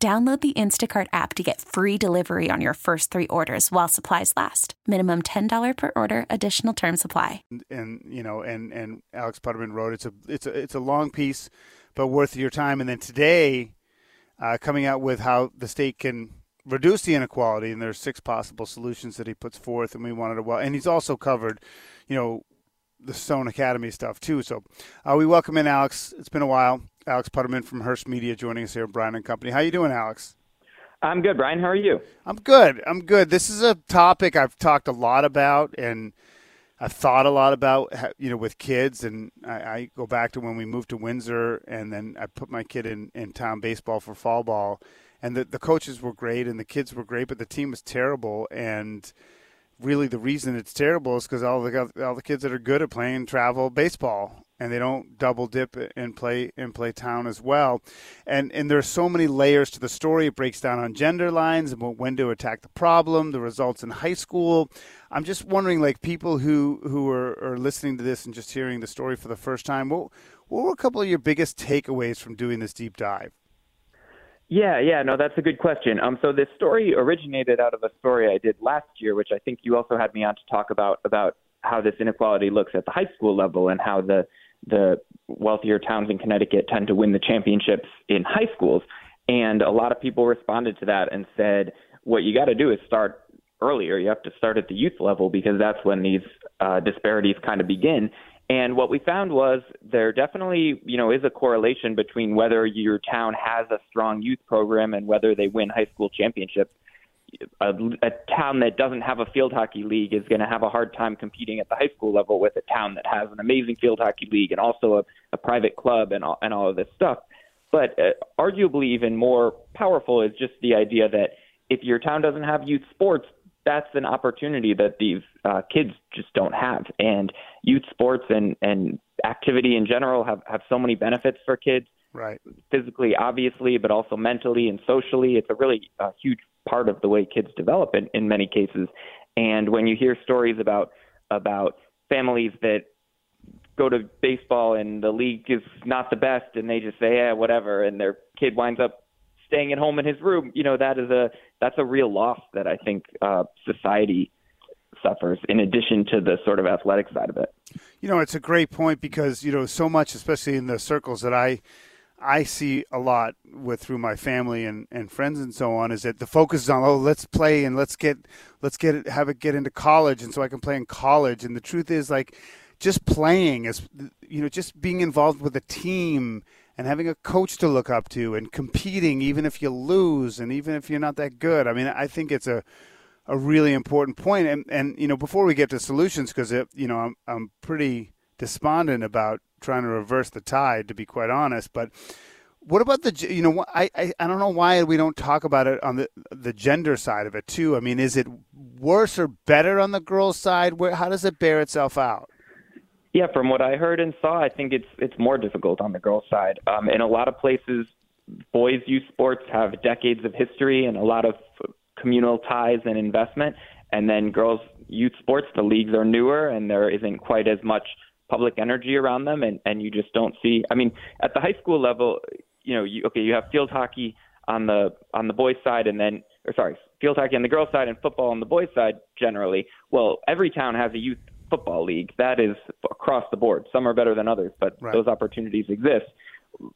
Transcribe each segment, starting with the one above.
Download the Instacart app to get free delivery on your first three orders while supplies last. Minimum $10 per order, additional term supply. And, you know, and, and Alex Putterman wrote it's a, it's a, it's a long piece, but worth your time. And then today, uh, coming out with how the state can reduce the inequality, and there's six possible solutions that he puts forth, and we wanted to well. And he's also covered, you know, the Stone Academy stuff too. So uh, we welcome in Alex. It's been a while. Alex Putterman from Hearst Media joining us here Brian and Company. How you doing, Alex? I'm good, Brian. How are you? I'm good. I'm good. This is a topic I've talked a lot about, and I've thought a lot about, you know, with kids. And I, I go back to when we moved to Windsor, and then I put my kid in, in town baseball for fall ball, and the the coaches were great, and the kids were great, but the team was terrible, and really the reason it's terrible is because all the all the kids that are good at playing travel baseball and they don't double dip and play and play town as well. And and there's so many layers to the story. It breaks down on gender lines and when to attack the problem, the results in high school. I'm just wondering, like people who who are, are listening to this and just hearing the story for the first time, what what were a couple of your biggest takeaways from doing this deep dive? Yeah, yeah, no, that's a good question. Um, so this story originated out of a story I did last year, which I think you also had me on to talk about about how this inequality looks at the high school level and how the the wealthier towns in Connecticut tend to win the championships in high schools. And a lot of people responded to that and said, what you got to do is start earlier. You have to start at the youth level because that's when these uh, disparities kind of begin. And what we found was there definitely, you know, is a correlation between whether your town has a strong youth program and whether they win high school championships a, a town that doesn't have a field hockey league is going to have a hard time competing at the high school level with a town that has an amazing field hockey league and also a, a private club and all, and all of this stuff. But uh, arguably, even more powerful is just the idea that if your town doesn't have youth sports, that's an opportunity that these uh, kids just don't have. And youth sports and and activity in general have have so many benefits for kids. Right. Physically, obviously, but also mentally and socially. It's a really uh, huge part of the way kids develop in, in many cases. And when you hear stories about about families that go to baseball and the league is not the best and they just say yeah whatever and their kid winds up staying at home in his room you know that is a that's a real loss that i think uh society suffers in addition to the sort of athletic side of it you know it's a great point because you know so much especially in the circles that i I see a lot with through my family and, and friends and so on is that the focus is on oh let's play and let's get let's get it have it get into college and so I can play in college. And the truth is like just playing is you know just being involved with a team and having a coach to look up to and competing even if you lose and even if you're not that good. I mean I think it's a a really important point. And and you know before we get to solutions because you know I'm I'm pretty despondent about trying to reverse the tide, to be quite honest. But what about the you know I, I I don't know why we don't talk about it on the the gender side of it too. I mean, is it worse or better on the girls' side? Where how does it bear itself out? Yeah, from what I heard and saw, I think it's it's more difficult on the girls' side. Um, in a lot of places, boys' youth sports have decades of history and a lot of communal ties and investment, and then girls' youth sports, the leagues are newer and there isn't quite as much public energy around them, and and you just don't see. I mean, at the high school level, you know, you, okay, you have field hockey on the on the boys' side, and then or sorry, field hockey on the girls' side, and football on the boys' side. Generally, well, every town has a youth football league. That is across the board. Some are better than others, but right. those opportunities exist.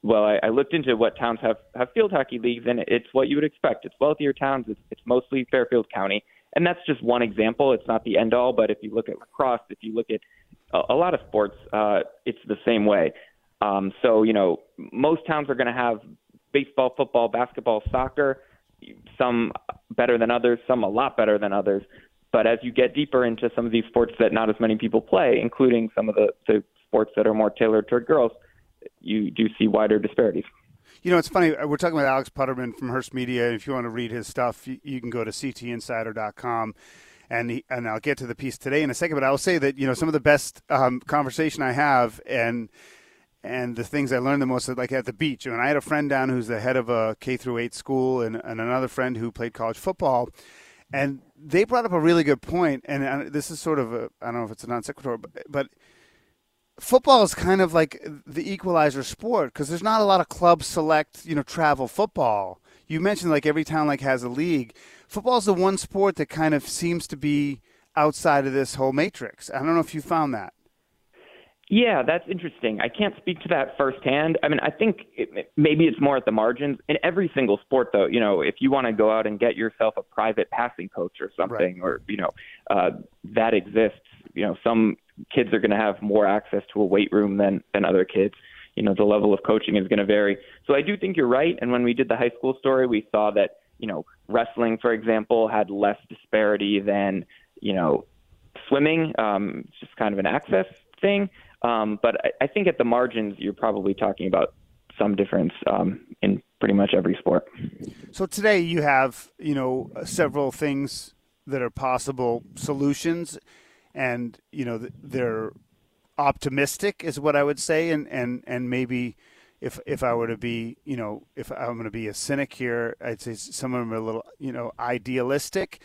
Well, I, I looked into what towns have have field hockey leagues, and it's what you would expect. It's wealthier towns. It's, it's mostly Fairfield County, and that's just one example. It's not the end all, but if you look at lacrosse, if you look at a, a lot of sports, uh, it's the same way. Um, so you know, most towns are going to have baseball, football, basketball, soccer. Some better than others, some a lot better than others. But as you get deeper into some of these sports that not as many people play, including some of the, the sports that are more tailored toward girls, you do see wider disparities. you know, it's funny. We're talking with Alex Putterman from Hearst Media. If you want to read his stuff, you, you can go to ctinsider.com. And, he, and I'll get to the piece today in a second, but I will say that you know some of the best um, conversation I have and and the things I learned the most, like at the beach. And I had a friend down who's the head of a K through eight school, and, and another friend who played college football, and they brought up a really good point. And this is sort of a I don't know if it's a non sequitur, but, but football is kind of like the equalizer sport because there's not a lot of club select, you know, travel football. You mentioned like every town like has a league. Football is the one sport that kind of seems to be outside of this whole matrix. I don't know if you found that. Yeah, that's interesting. I can't speak to that firsthand. I mean, I think it, maybe it's more at the margins. In every single sport, though, you know, if you want to go out and get yourself a private passing coach or something, right. or you know, uh, that exists. You know, some kids are going to have more access to a weight room than than other kids. You know, the level of coaching is going to vary. So I do think you're right. And when we did the high school story, we saw that you know wrestling, for example, had less disparity than you know swimming. Um, it's just kind of an access thing. Um, but I, I think at the margins, you're probably talking about some difference um, in pretty much every sport. So today you have you know several things that are possible solutions and you know they're optimistic is what I would say, and and and maybe if if I were to be you know if I'm going to be a cynic here, I'd say some of them are a little you know idealistic.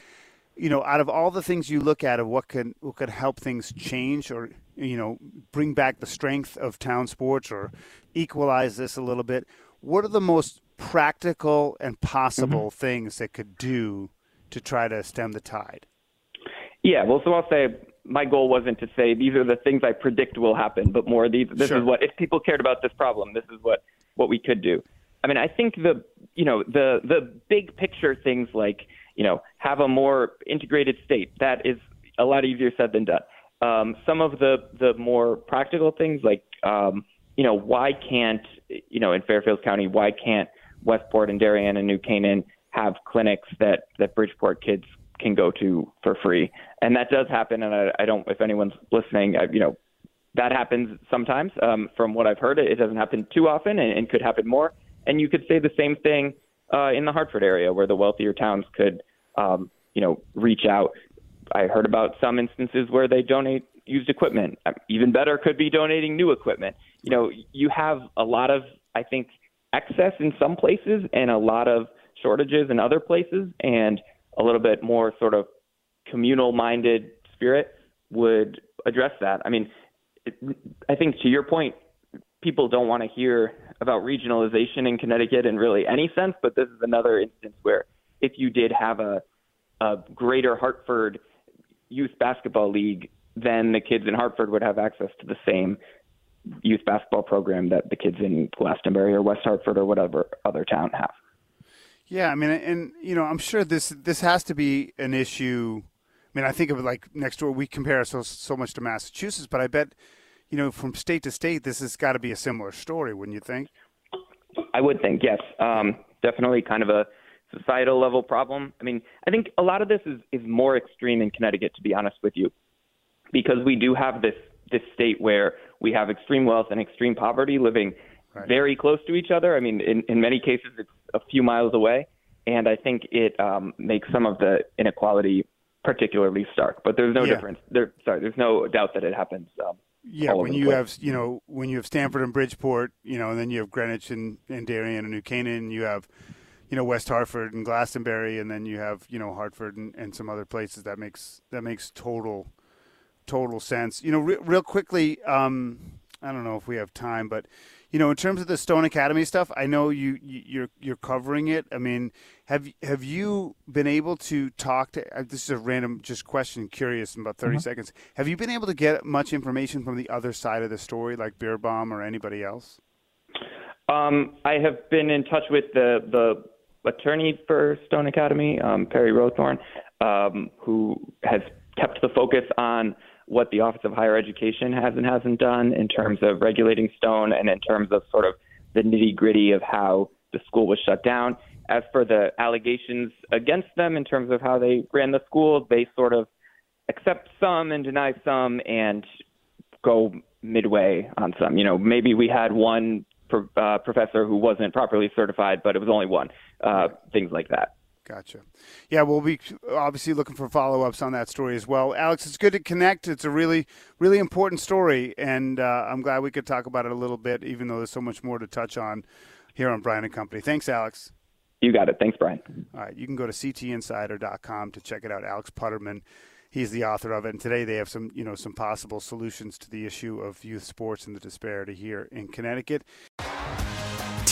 You know, out of all the things you look at of what could what could help things change or you know bring back the strength of town sports or equalize this a little bit, what are the most practical and possible mm-hmm. things that could do to try to stem the tide? Yeah, well, so I'll say my goal wasn't to say these are the things I predict will happen, but more these this sure. is what if people cared about this problem, this is what what we could do. I mean, I think the you know the the big picture things like you know have a more integrated state that is a lot easier said than done. Um, some of the the more practical things like um, you know why can't you know in Fairfield County why can't Westport and Darien and New Canaan have clinics that that Bridgeport kids can go to for free, and that does happen. And I, I don't, if anyone's listening, I, you know, that happens sometimes. Um, from what I've heard, it, it doesn't happen too often, and, and could happen more. And you could say the same thing uh, in the Hartford area, where the wealthier towns could, um, you know, reach out. I heard about some instances where they donate used equipment. Um, even better could be donating new equipment. You know, you have a lot of, I think, excess in some places and a lot of shortages in other places, and a little bit more sort of communal minded spirit would address that. I mean, it, I think to your point, people don't want to hear about regionalization in Connecticut in really any sense, but this is another instance where if you did have a, a greater Hartford youth basketball league, then the kids in Hartford would have access to the same youth basketball program that the kids in Glastonbury or West Hartford or whatever other town have. Yeah, I mean, and you know, I'm sure this this has to be an issue. I mean, I think of it like next door. We compare ourselves so much to Massachusetts, but I bet, you know, from state to state, this has got to be a similar story, wouldn't you think? I would think yes. Um, definitely, kind of a societal level problem. I mean, I think a lot of this is is more extreme in Connecticut, to be honest with you, because we do have this this state where we have extreme wealth and extreme poverty living right. very close to each other. I mean, in, in many cases, it's a few miles away, and I think it um, makes some of the inequality particularly stark. But there's no yeah. difference. There, sorry, there's no doubt that it happens. Um, yeah, when you have you know when you have Stamford and Bridgeport, you know, and then you have Greenwich and, and Darien and New Canaan, you have you know West Hartford and Glastonbury, and then you have you know Hartford and, and some other places. That makes that makes total total sense. You know, re- real quickly, um, I don't know if we have time, but you know, in terms of the Stone Academy stuff, I know you you're you're covering it. I mean, have have you been able to talk to? Uh, this is a random just question, curious, in about 30 mm-hmm. seconds. Have you been able to get much information from the other side of the story, like Beerbaum or anybody else? Um, I have been in touch with the the attorney for Stone Academy, um, Perry Rowthorn, um, who has kept the focus on what the Office of Higher Education has and hasn't done in terms of regulating Stone and in terms of sort of the nitty gritty of how the school was shut down. As for the allegations against them in terms of how they ran the school, they sort of accept some and deny some and go midway on some. You know, maybe we had one pro, uh, professor who wasn't properly certified, but it was only one. Uh, things like that. Gotcha. Yeah, we'll be obviously looking for follow ups on that story as well. Alex, it's good to connect. It's a really, really important story, and uh, I'm glad we could talk about it a little bit, even though there's so much more to touch on here on Brian and Company. Thanks, Alex. You got it. Thanks, Brian. All right, you can go to ctinsider.com to check it out. Alex Putterman, he's the author of it, and today they have some, you know, some possible solutions to the issue of youth sports and the disparity here in Connecticut.